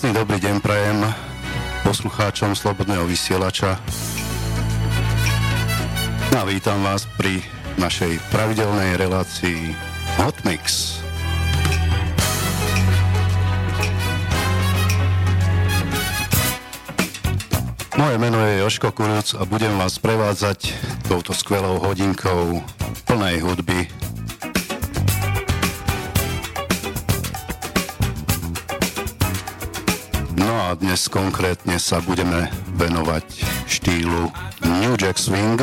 Krásny dobrý deň prajem poslucháčom Slobodného vysielača. A vítam vás pri našej pravidelnej relácii Hotmix. Moje meno je Joško Kuruc a budem vás prevádzať touto skvelou hodinkou plnej hudby a dnes konkrétne sa budeme venovať štýlu New Jack Swing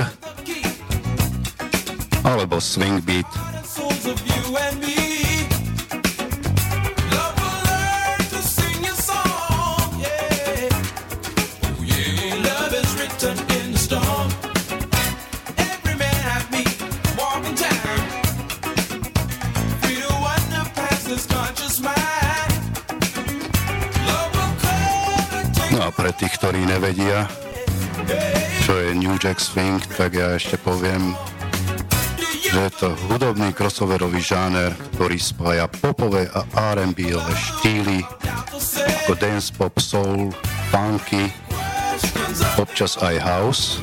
alebo Swing Beat. Tých, ktorí nevedia, čo je New Jack Swing, tak ja ešte poviem, že je to hudobný crossoverový žáner, ktorý spája popové a R&B štýly ako dance pop, soul, funky, občas aj house.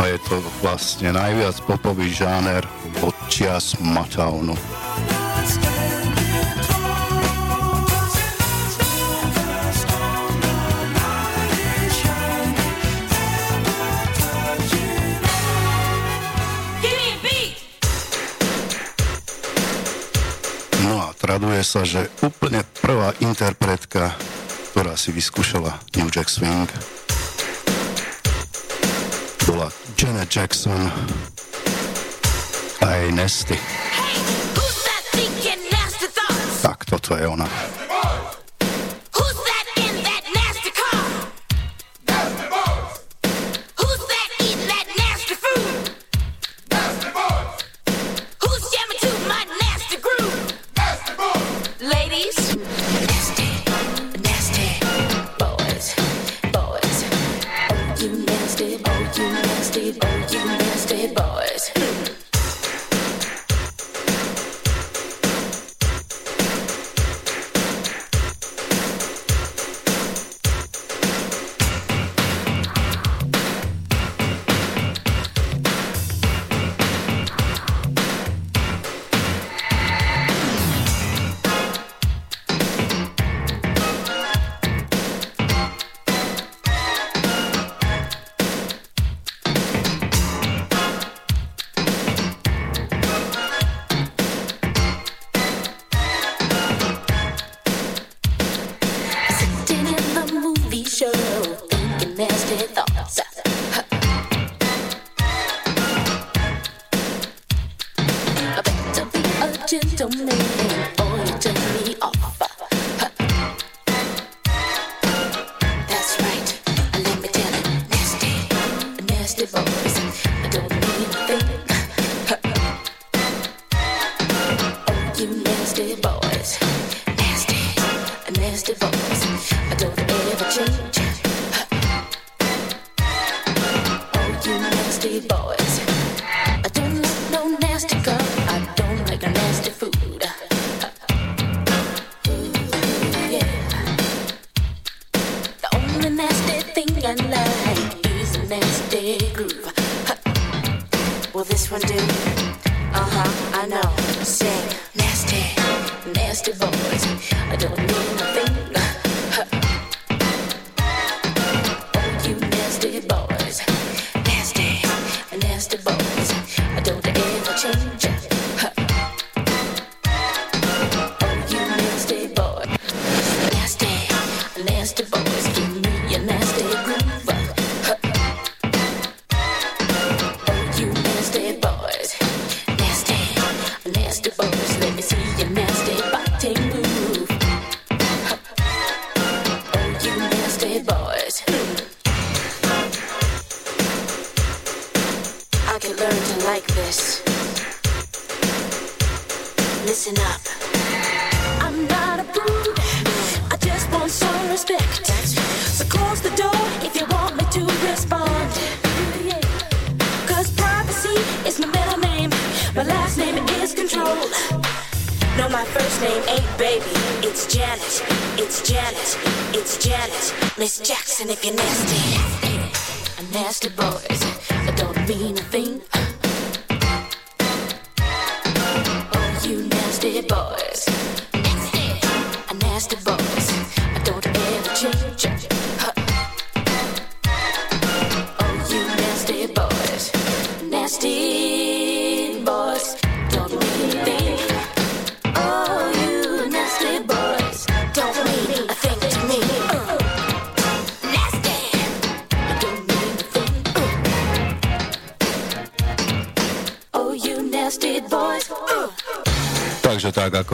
A je to vlastne najviac popový žáner od čias Matownu. Traduje sa, že úplne prvá interpretka, ktorá si vyskúšala New Jack Swing, bola Janet Jackson a jej Nesty. Tak, toto je ona.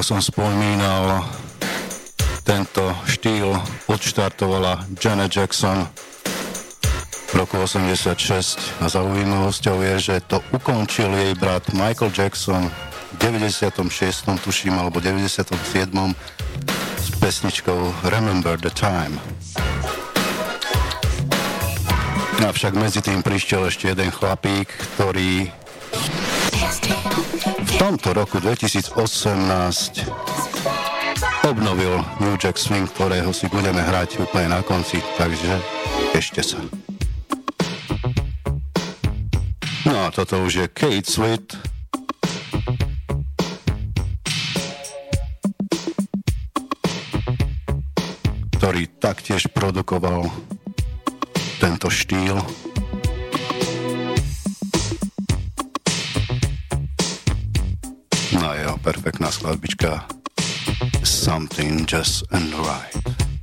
Ako som spomínal, tento štýl odštartovala Janet Jackson v roku 86 a zaujímavosťou je, že to ukončil jej brat Michael Jackson v 96. tuším, alebo 97. s pesničkou Remember the Time. Avšak medzi tým prišiel ešte jeden chlapík, ktorý v tomto roku 2018 obnovil New Jack Swing, ktorého si budeme hrať úplne na konci, takže ešte sa. No a toto už je Kate Sweet. ktorý taktiež produkoval tento štýl. Perfektná skladbička. Something just and right.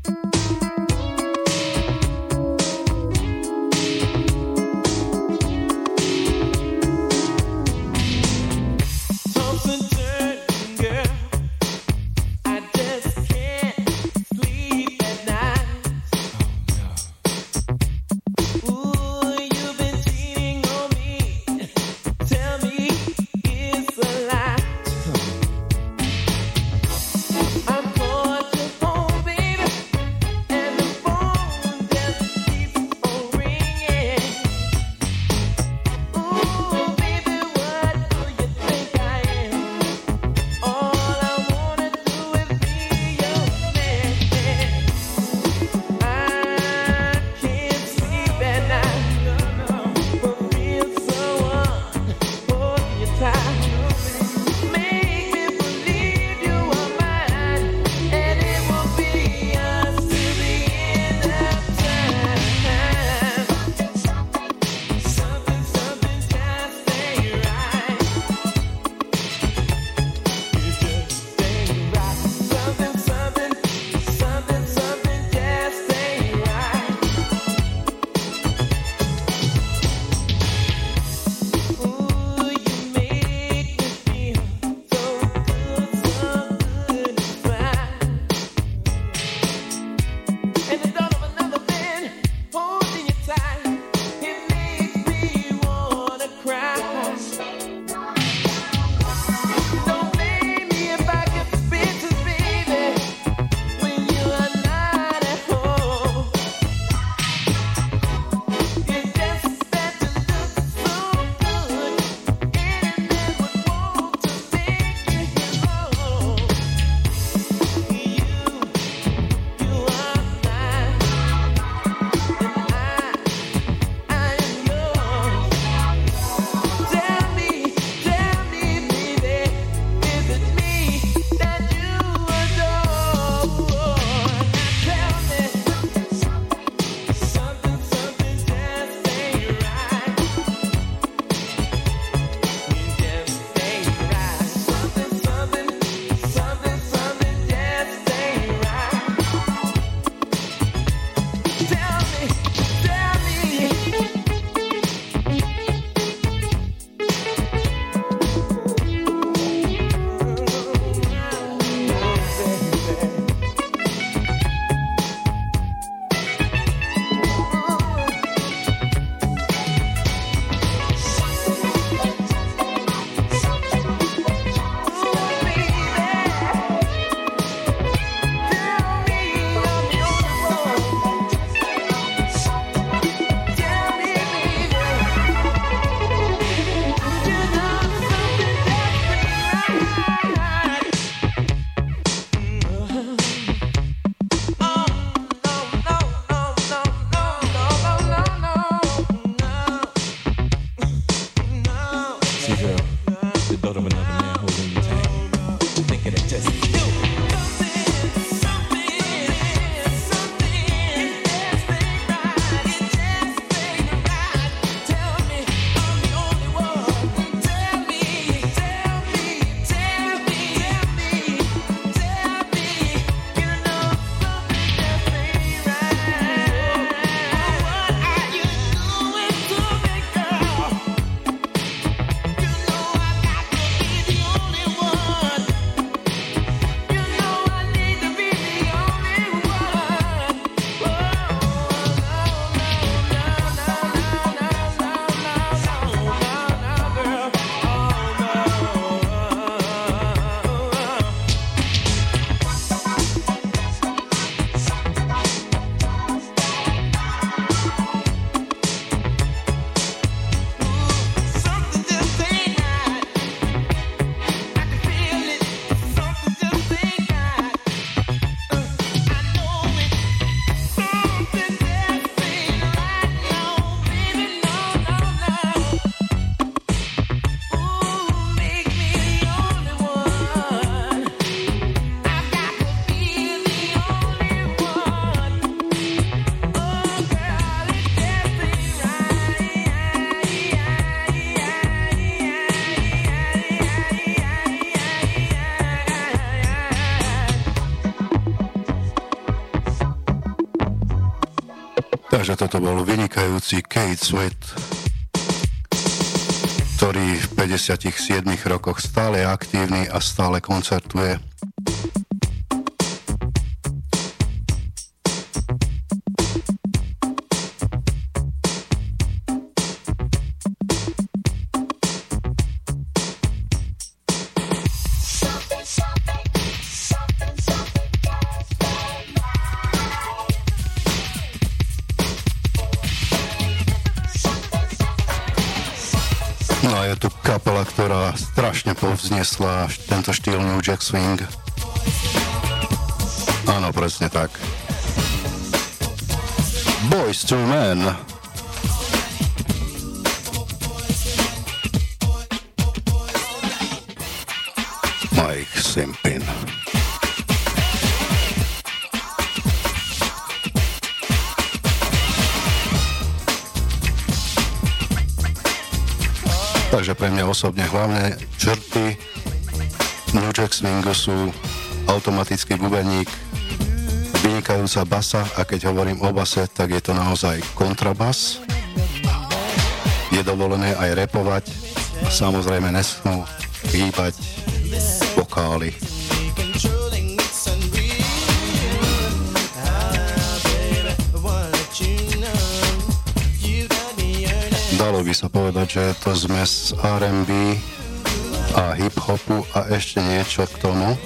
Toto bol vynikajúci Kate Sweat, ktorý v 57 rokoch stále aktívny a stále koncertuje. Povznesla tento štýl New Jack Swing. Áno, presne tak. Boys to Men. Mike Simpin. Takže pre mňa osobne hlavné črty New Jack Swingu sú automatický bubeník, vynikajúca basa a keď hovorím o base, tak je to naozaj kontrabas. Je dovolené aj repovať a samozrejme nesmú chýbať vokály. Dalo by sa povedať, že je to zmes R&B a hip-hopu a ešte niečo k tomu.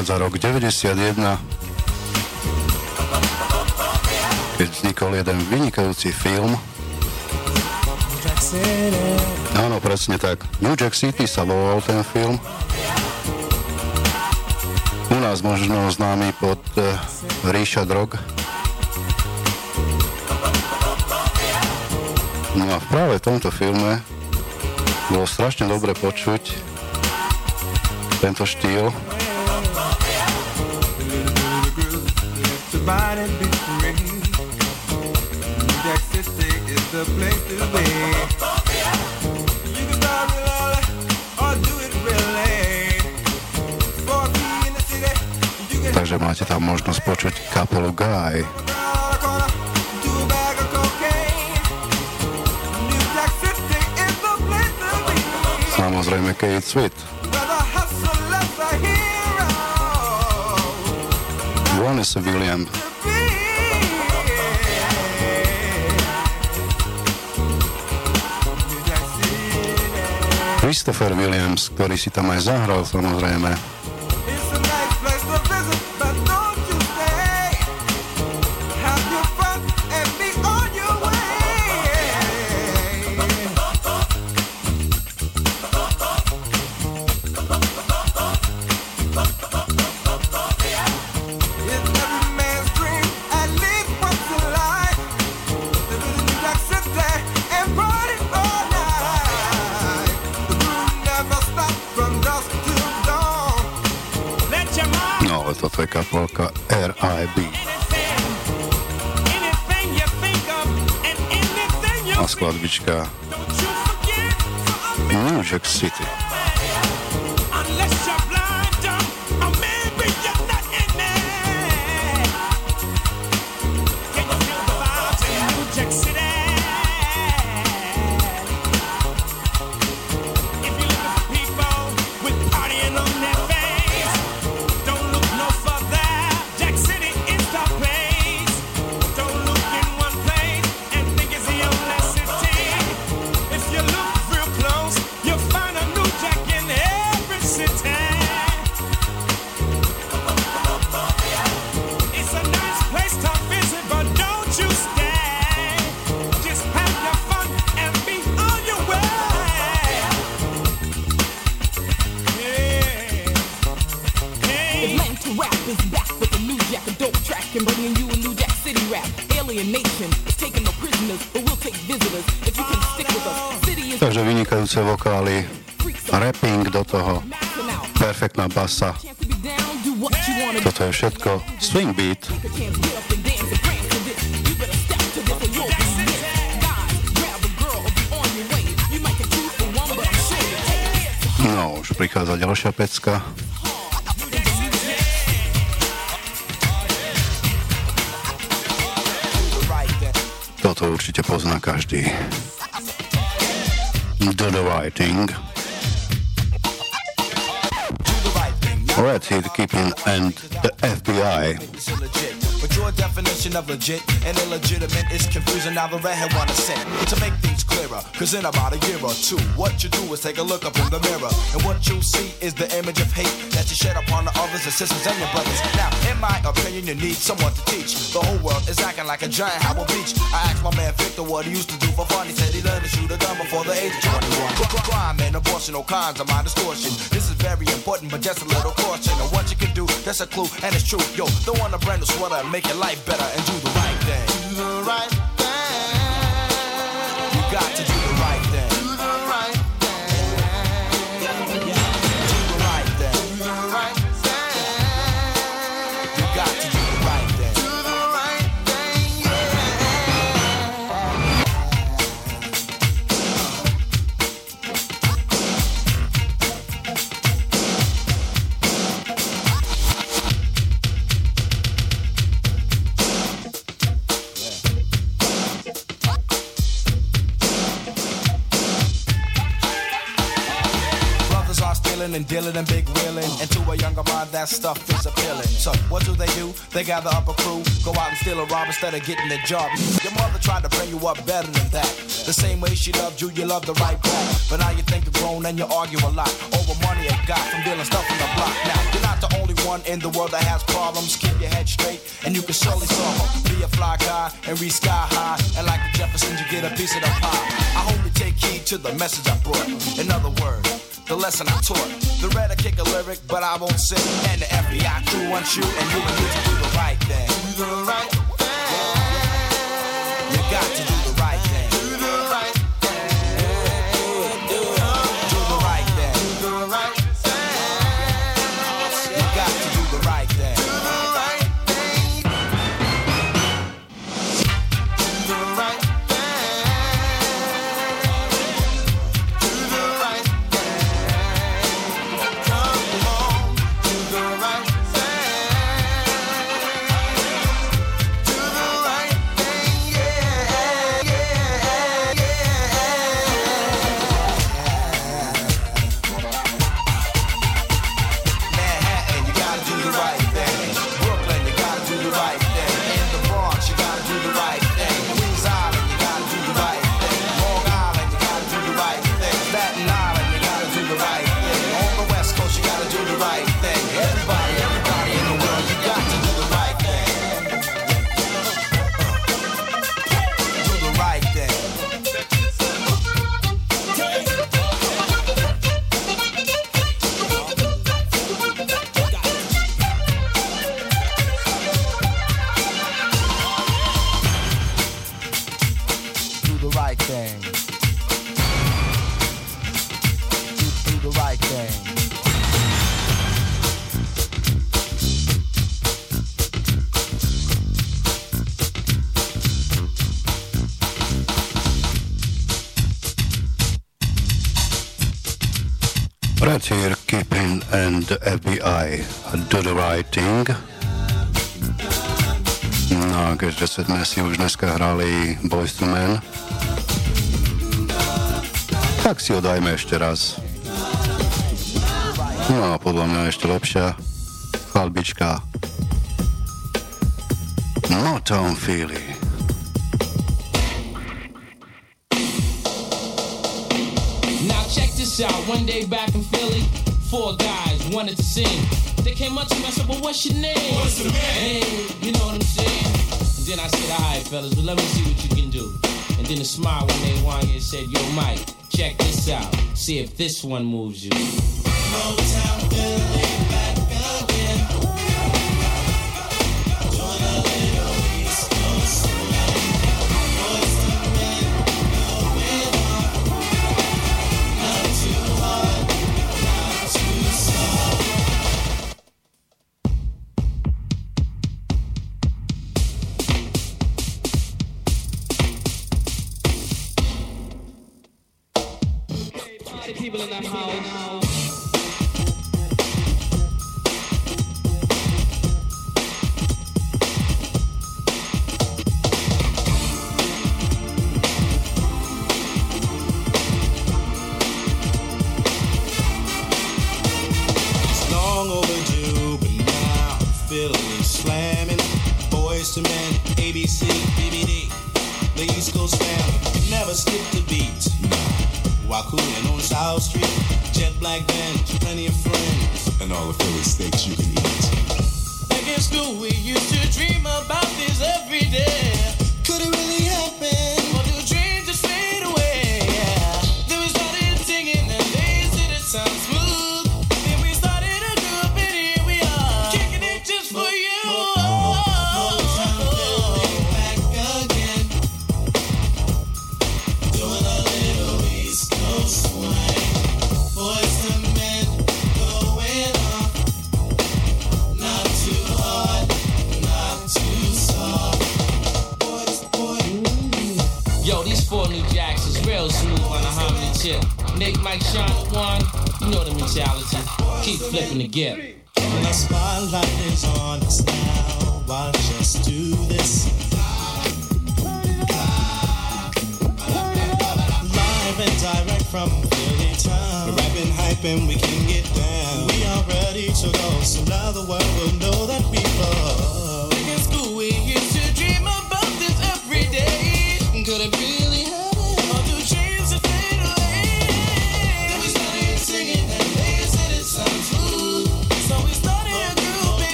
Prichádza rok 91, keď vznikol jeden vynikajúci film. Áno, presne tak. New Jack City sa volal ten film. U nás možno známy pod uh, Ríša drog. No a práve v tomto filme bolo strašne dobre počuť tento štýl. The place to be. You can start real or do it real late. 4 in the city, you can Takže máte tam možnosť počuť kapelu Guy. around the corner, do a Christopher Williams, ktorý si tam aj zahral samozrejme. You might can choose for one, but I'm sure you'll take it. No, už prichádza ďalšia pecka. Toto určite pozná každý. Do the right thing. Red Heat Keeping and the FBI. Your definition of legit and illegitimate is confusing. Now the redhead wanna send to make things clearer. Cause in about a year or two, what you do is take a look up in the mirror. And what you see is the image of hate that you shed upon the others, the sisters, and your brothers. Now, in my opinion, you need someone to teach. The whole world is acting like a giant Howard Beach. I asked my man Victor what he used to do for fun. He said he learned to shoot a gun before the age of 21. Cr- Crime and abortion, all kinds of my distortion. This is very important, but just a little caution. And what you can do, that's a clue, and it's true. Yo, throw on a brand new sweater and make your life better and do the right thing. Do the right thing. You got to do dealing and big wheeling. And to a younger mind, that stuff is appealing. So what do they do? They gather up a crew, go out and steal a rob instead of getting a job. Your mother tried to bring you up better than that. The same way she loved you, you love the right back. But now you think you're grown and you argue a lot over money you got from dealing stuff on the block. Now you're not the only one in the world that has problems. Keep your head straight and you can surely solve them. Be a fly guy and reach sky high. And like the Jeffersons, you get a piece of the pie. I hope you take heed to the message I brought. In other words, the lesson I taught. The red I kick a lyric, but I won't sing. And the FBI crew wants you, and you you to do the right thing. Do the right thing. You got to do the right here, Keeping and FBI Do the Right Thing. No keďže sme si už dneska hrali Boys to Men, tak si ho dajme ešte raz. No a podľa mňa ešte lepšia chalbička Motown Feely. Now check this out. One day back in Philly, four guys wanted to sing. They came up to me and said, "Well, what's your name?" What's your name? Hey, you know what I'm saying? And then I said, "All right, fellas, well let me see what you can do." And then a smile when they won and said, "Yo, Mike, check this out. See if this one moves you." Motown feeling. South Street, jet black bench, plenty of friends, and all the Philly steaks you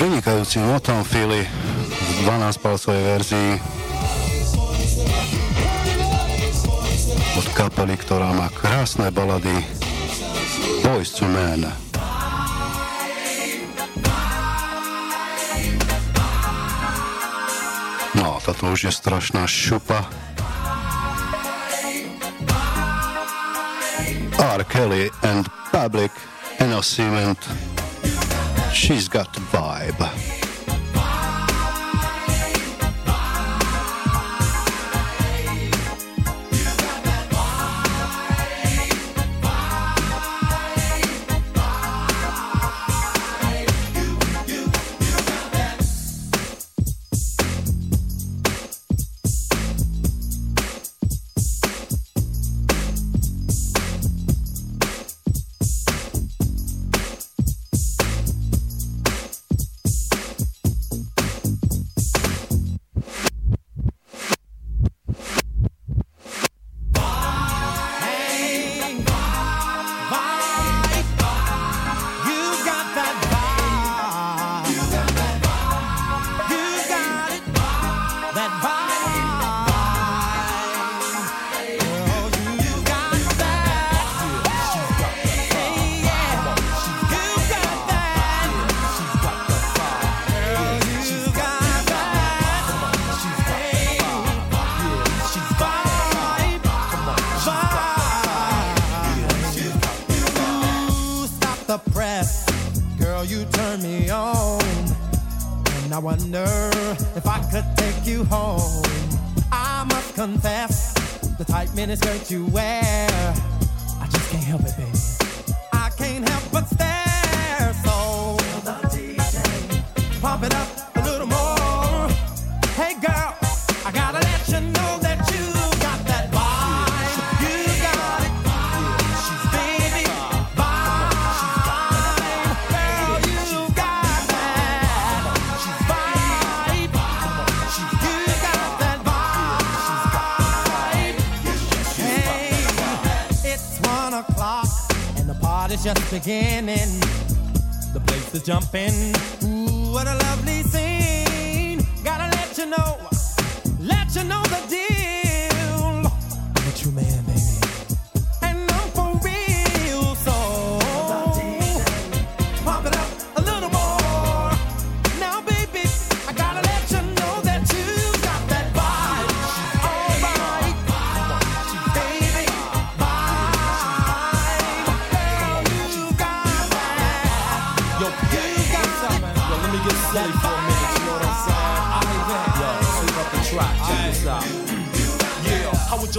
Vynikajúci Motown Philly v 12-palcovej verzii od kapely, ktorá má krásne balady Boys to Men. No, toto už je strašná šupa. R. Kelly and Public Innocent She's got the vibe. Wear. I just can't help it, baby. I can't help but party's just beginning. The place is jumping. Ooh, what a lovely scene. Gotta let you know, let you know the deal.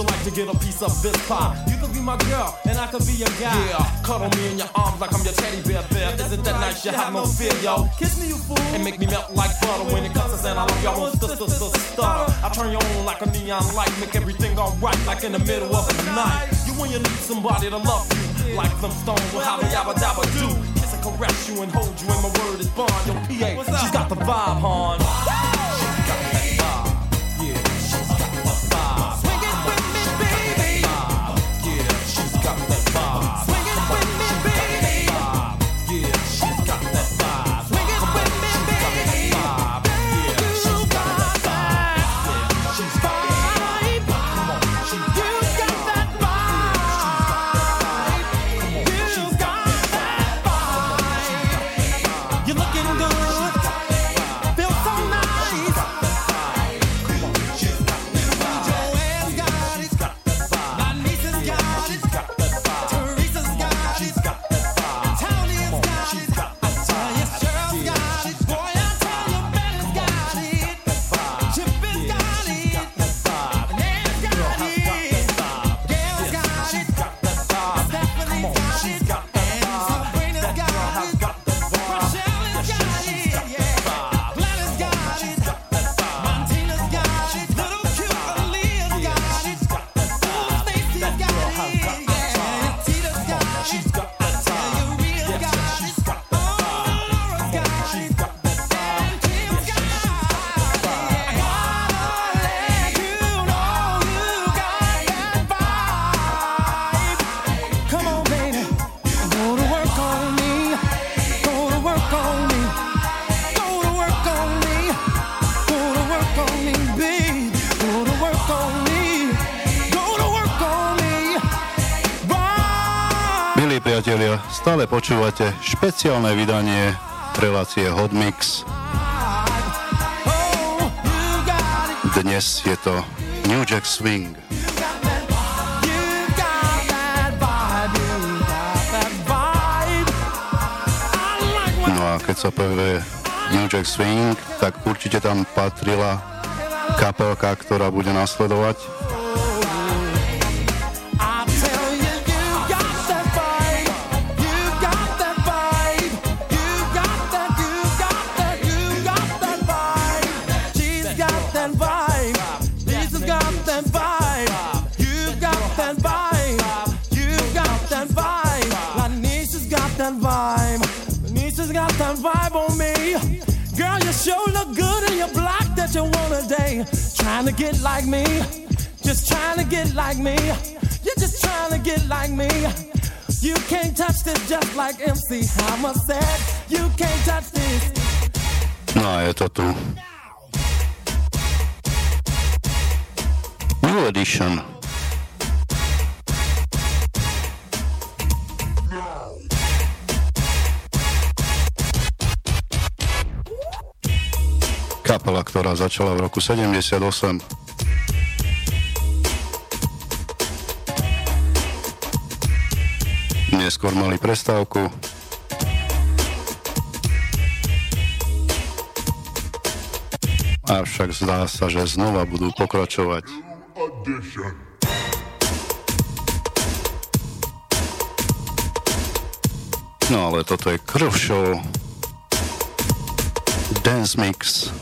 You like to get a piece of this pie? You could be my girl, and I could be your guy. Yeah, cuddle me in your arms like I'm your teddy bear bear. Isn't that nice? You have no fear, yo. Kiss me, you fool. And make me melt like butter when it comes to saying I love y'all won't stutter, stutter, stutter. I turn you on like a neon light, make everything alright like in the middle of the night. You when you need somebody to love you, like some stones will have a yabba dabba do. Kiss and caress you and hold you, and my word is bond. Yo, PA, she's got the vibe, hon. Stále počúvate špeciálne vydanie relácie Hot Mix. Dnes je to New Jack Swing. No a keď sa povie New Jack Swing, tak určite tam patrila kapelka, ktorá bude nasledovať. Trying to get like me. Just trying to get like me. You're just trying to get like me. You can't touch this just like MC Hammer said. You can't touch this. No a to tu. New Edition. Kapela, ktorá začala v roku 78. Neskôr mali prestávku, avšak zdá sa, že znova budú pokračovať. No ale toto je krv show. Dance mix.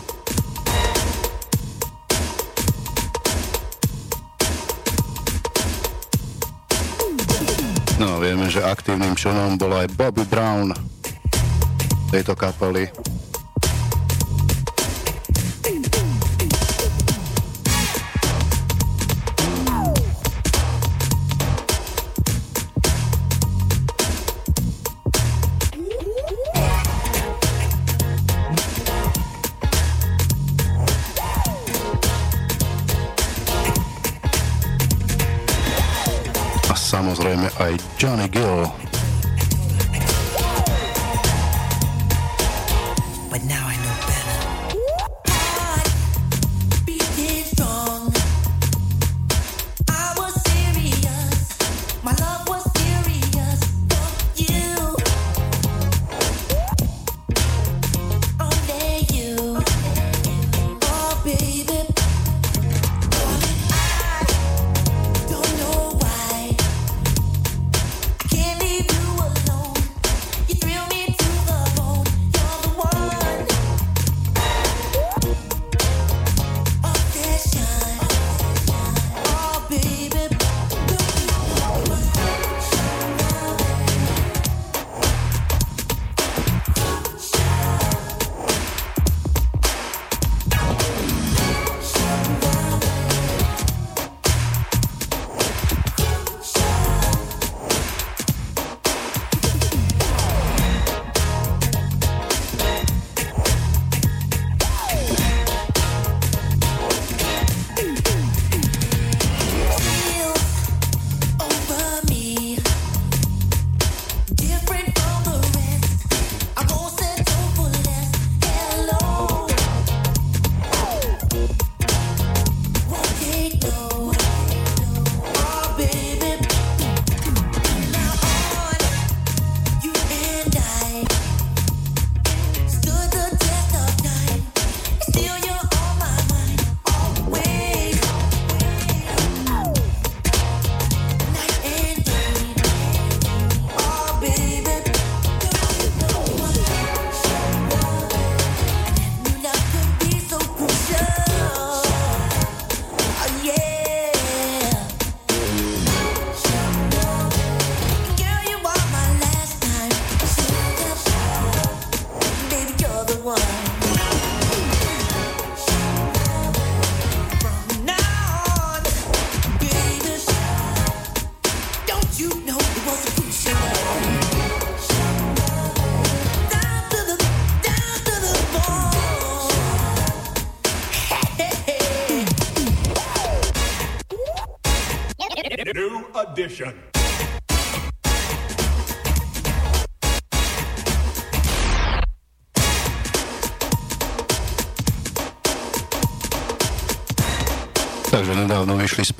No, vieme, že aktívnym členom bol aj Bobby Brown tejto kapely. Samozrejme aj Johnny Gill.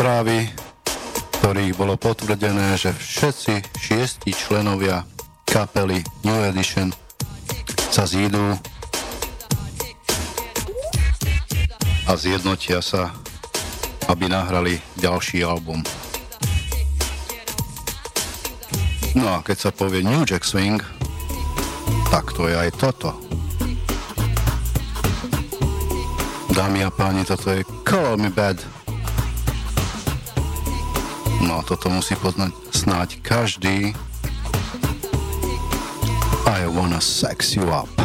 správy, ktorých bolo potvrdené, že všetci šiesti členovia kapely New Edition sa zídu a zjednotia sa, aby nahrali ďalší album. No a keď sa povie New Jack Swing, tak to je aj toto. Dámy a páni, toto je Call Me Bad No a toto musí poznať snáď každý. I wanna sex you up.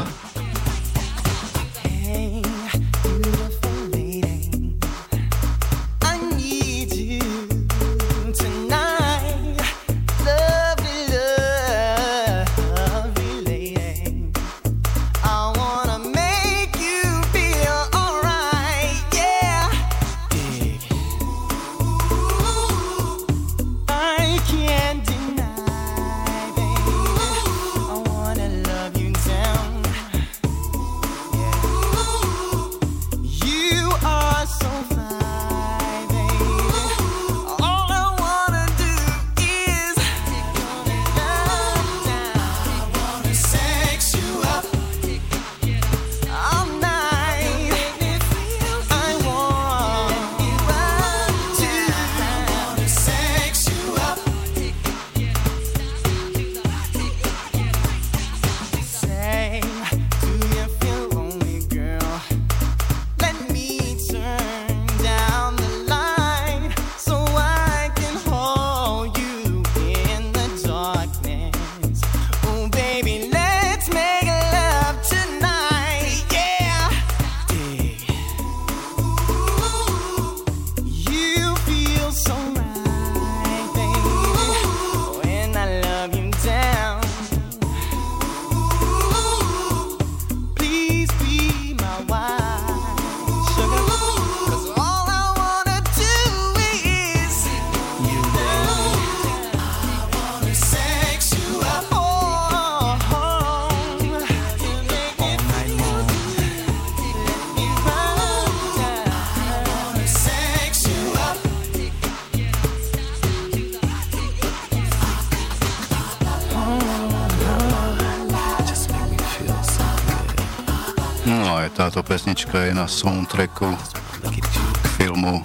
Táto pesnička je na soundtracku k filmu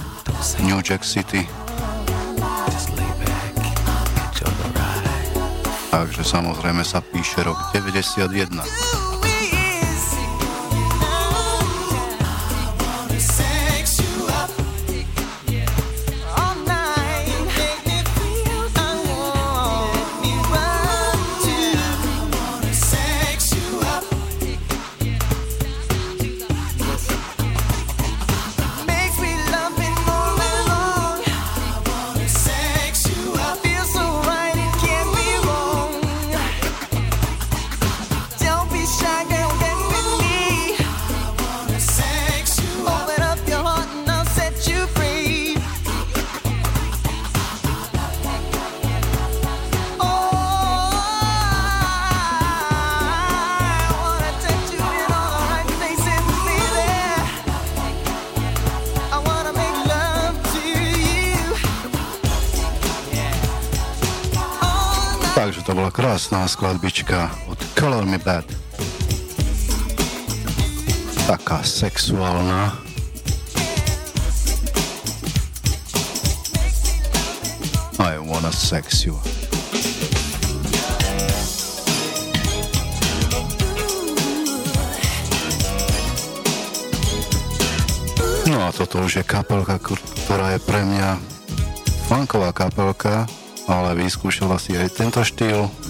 New Jack City. Takže samozrejme sa píše rok 91. krásná skladbička od Color Me Bad. Taká sexuálna. I wanna sex you. No a toto už je kapelka, ktorá je pre mňa funková kapelka, ale vyskúšala si aj tento štýl.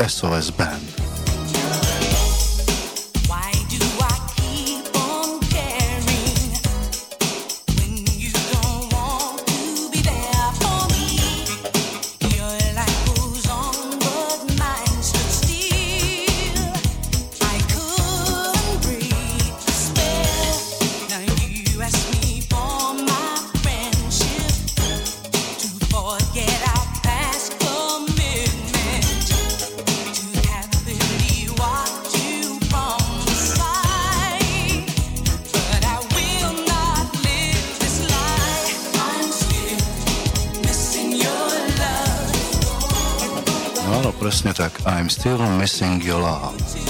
SOS Band. I'm still missing your love.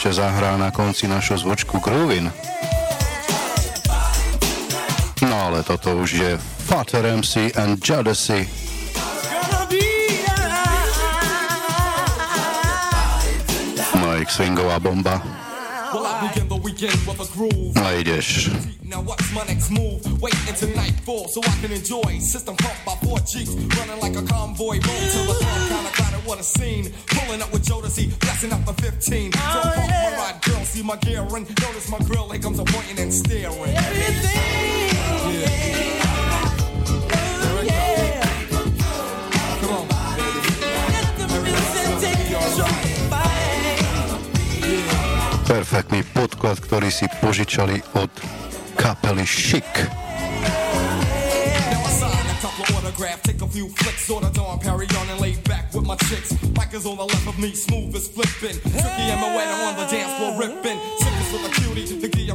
Ešte zahrá na konci našu zvučku Groovin. No ale toto už je Fater MC and Jodeci. Moja swingová bomba. A ideš. Now what's my next move? Wait until nightfall so I can enjoy. System pumped by four Jeeps, running like a convoy. Roll to the front, kinda crowded, what a scene. Pulling up with Jodeci, blasting up the 15. Don't pump my ride, girl, see my gear and notice my grill. Here comes a pointing and staring. Perfektný podklad, ktorý si požičali od kapely Chic. Take a few flicks, on and lay back with my chicks. Mike is on the left of me, smooth as flipping. Tricky and on the dance floor ripping.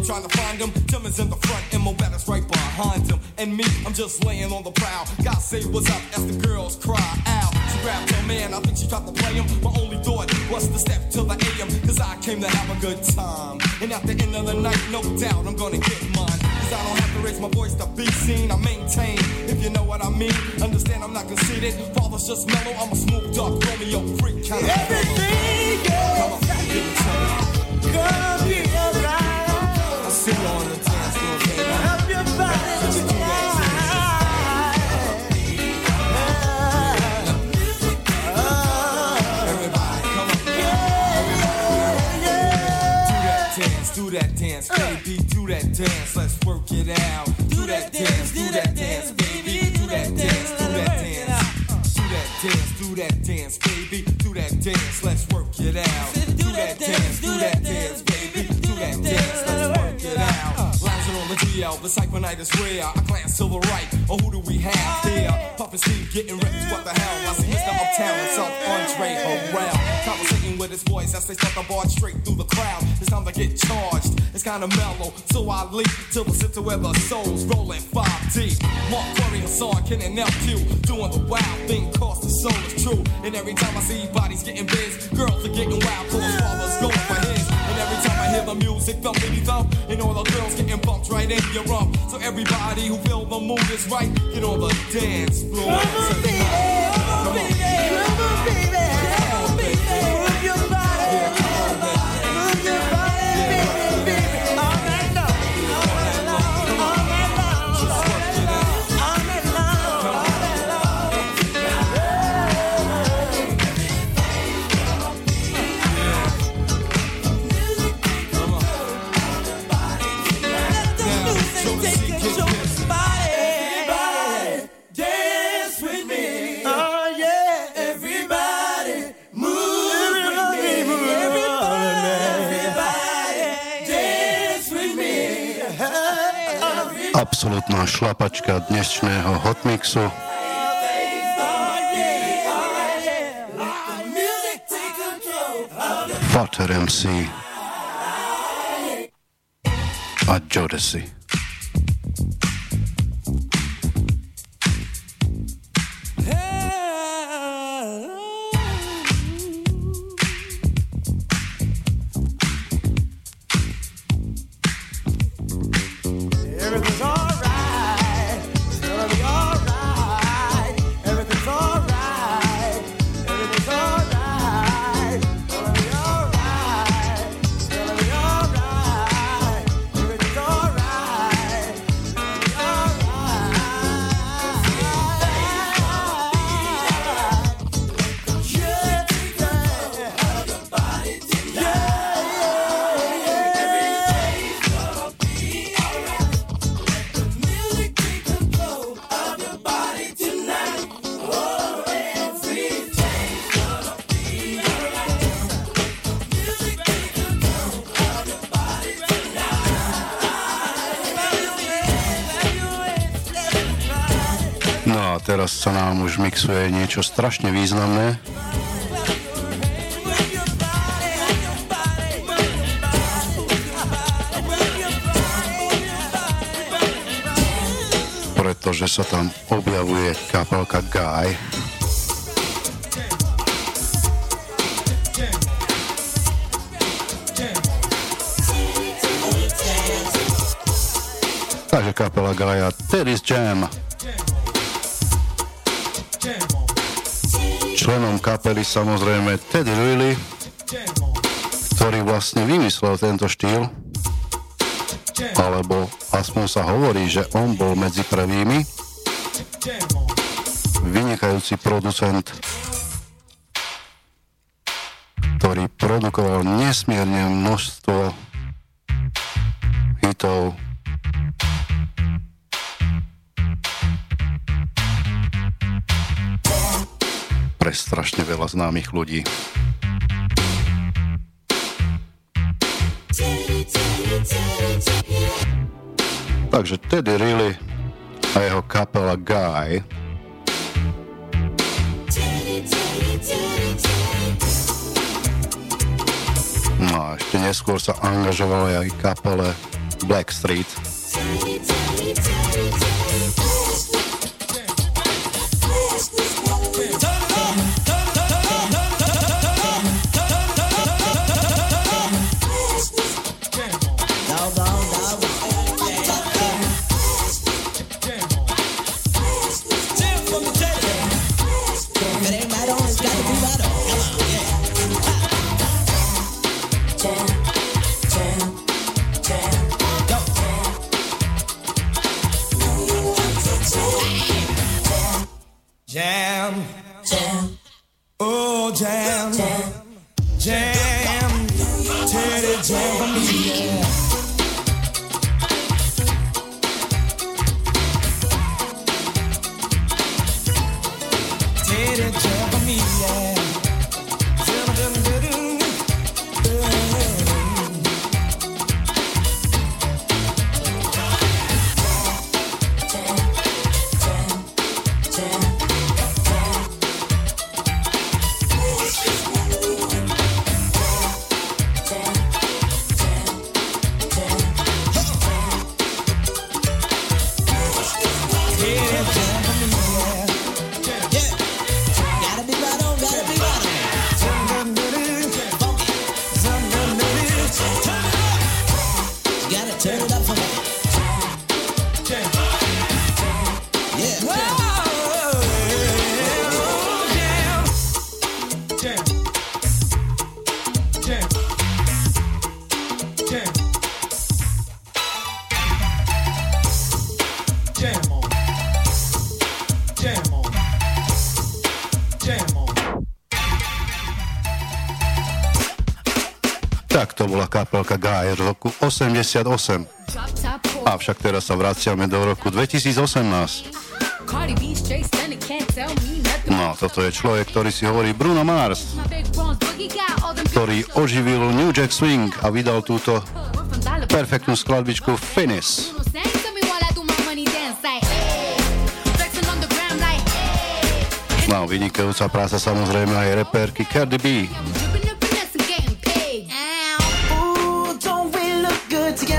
Trying to find him. Tim is in the front and Moetta's right behind him. And me, I'm just laying on the prowl. God say what's up as the girls cry out. She grabbed her man, I think she tried to play him. My only thought was to step to the AM, cause I came to have a good time. And at the end of the night, no doubt I'm gonna get mine. Cause I don't have to raise my voice to be seen. I maintain, if you know what I mean. Understand I'm not conceited. Father's just mellow. I'm a smooth dog, Romeo freak. Kind of Everything, Come on, give it you on the dance. Do that dance, do that dance, baby, do that dance, let's work it out. Do that dance, do that dance, baby, do that dance. Do that dance, do that dance, baby, do that dance, let's work it out. Do that dance, do that dance, baby, do that dance, let's work it out. On the DL, the is rare. I glance to the right, oh who do we have there? Puffin' Steve getting ripped, what the hell? I see Mr. Uptown himself, Andre Harrell. Conversating with his voice as they start the bar straight through the crowd. It's time to get charged. It's kinda mellow, so I leap to the center where the soul's rolling 5D. Mark Curry, Hassan, Ken, and LQ doing the wild thing, cause the soul is true. And every time I see bodies getting biz, girls are getting wild, cause fathers going hear the music felt and all the girls getting bumped right in your room So everybody who feel the mood is right, get on the dance floor. Come on, baby, come on, baby, come on, baby. Šlapačka dnešného hotmixu. Fater MC a Jodeci. Už mixuje niečo strašne významné. Pretože sa tam objavuje kapelka Guy. Takže kapela Gaia Teddy's Jam. Členom kapely samozrejme Teddy Riley, ktorý vlastne vymyslel tento štýl, alebo aspoň sa hovorí, že on bol medzi prvými, vynikajúci producent, ktorý produkoval nesmierne množstvo hitov pre strašne veľa známych ľudí. Takže Teddy Riley a jeho kapela Guy No a ešte neskôr sa angažovali aj kapele Blackstreet. Jam, jam, oh jam, 88. Avšak teraz sa vraciame do roku 2018. No, toto je človek, ktorý si hovorí Bruno Mars, ktorý oživil New Jack Swing a vydal túto perfektnú skladbičku Finish. No, vynikajúca práca samozrejme aj reperky Cardi B. good together.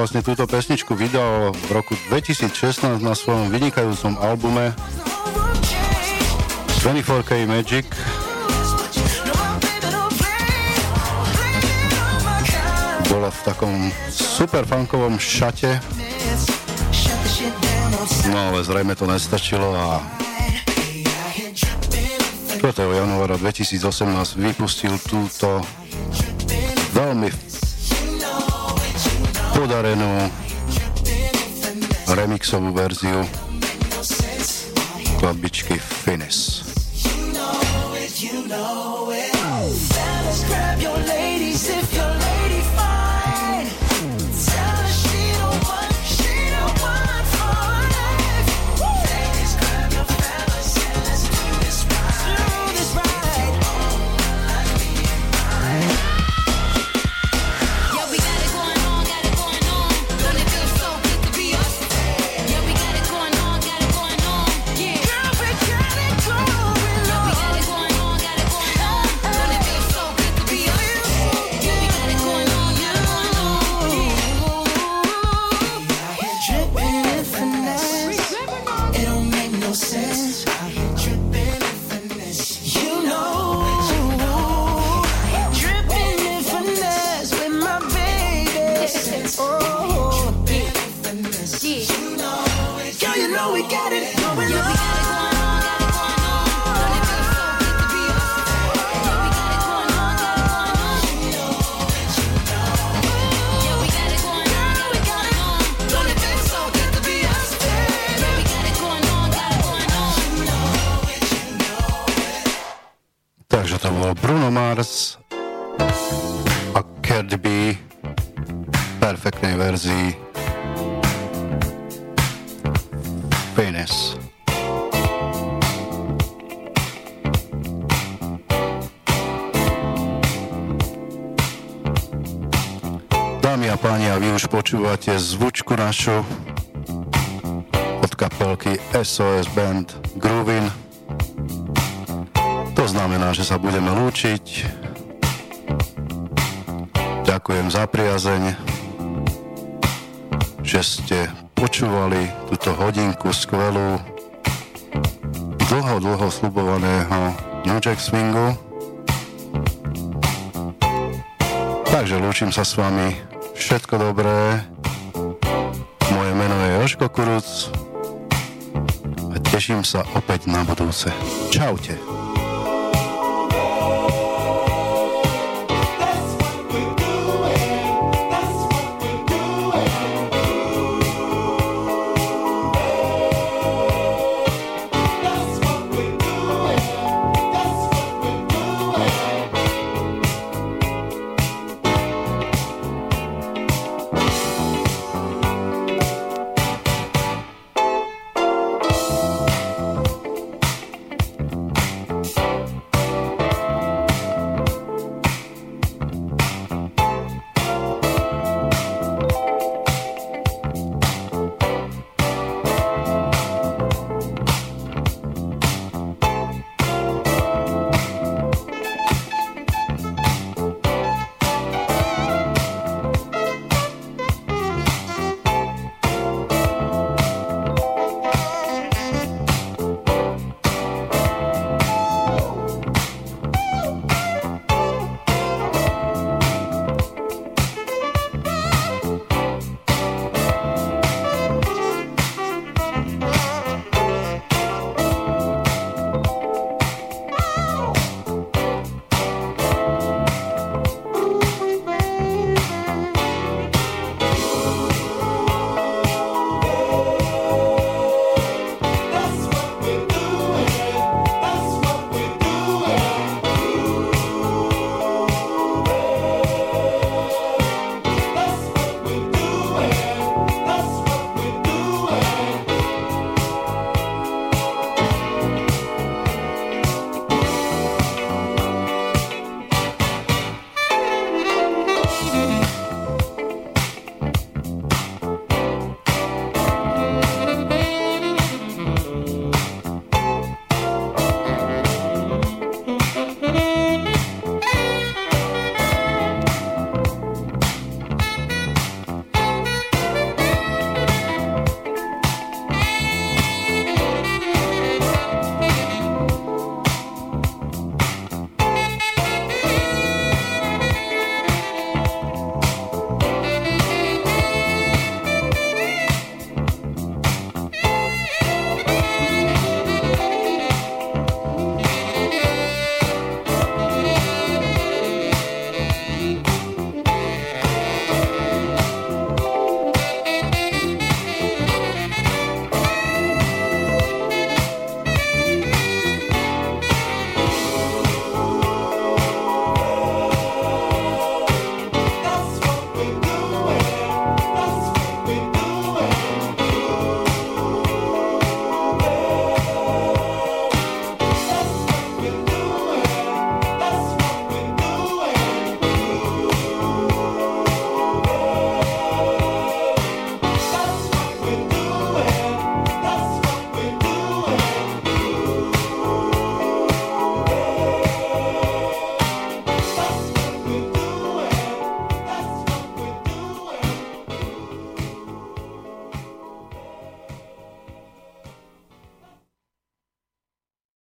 vlastne túto pesničku vydal v roku 2016 na svojom vynikajúcom albume 24K Magic. Bola v takom super funkovom šate. No ale zrejme to nestačilo a 5. januára 2018 vypustil túto upravenú remixovú verziu skladbičky Finis. Počúvate zvučku našu od kapelky SOS Band Groovin. To znamená, že sa budeme lúčiť. Ďakujem za priazeň, že ste počúvali túto hodinku skvelú dlho, dlho slubovaného New Jack Swingu. Takže lúčim sa s vami Všetko dobré. Moje meno je Joško Kuruc a teším sa opäť na budúce. Čaute.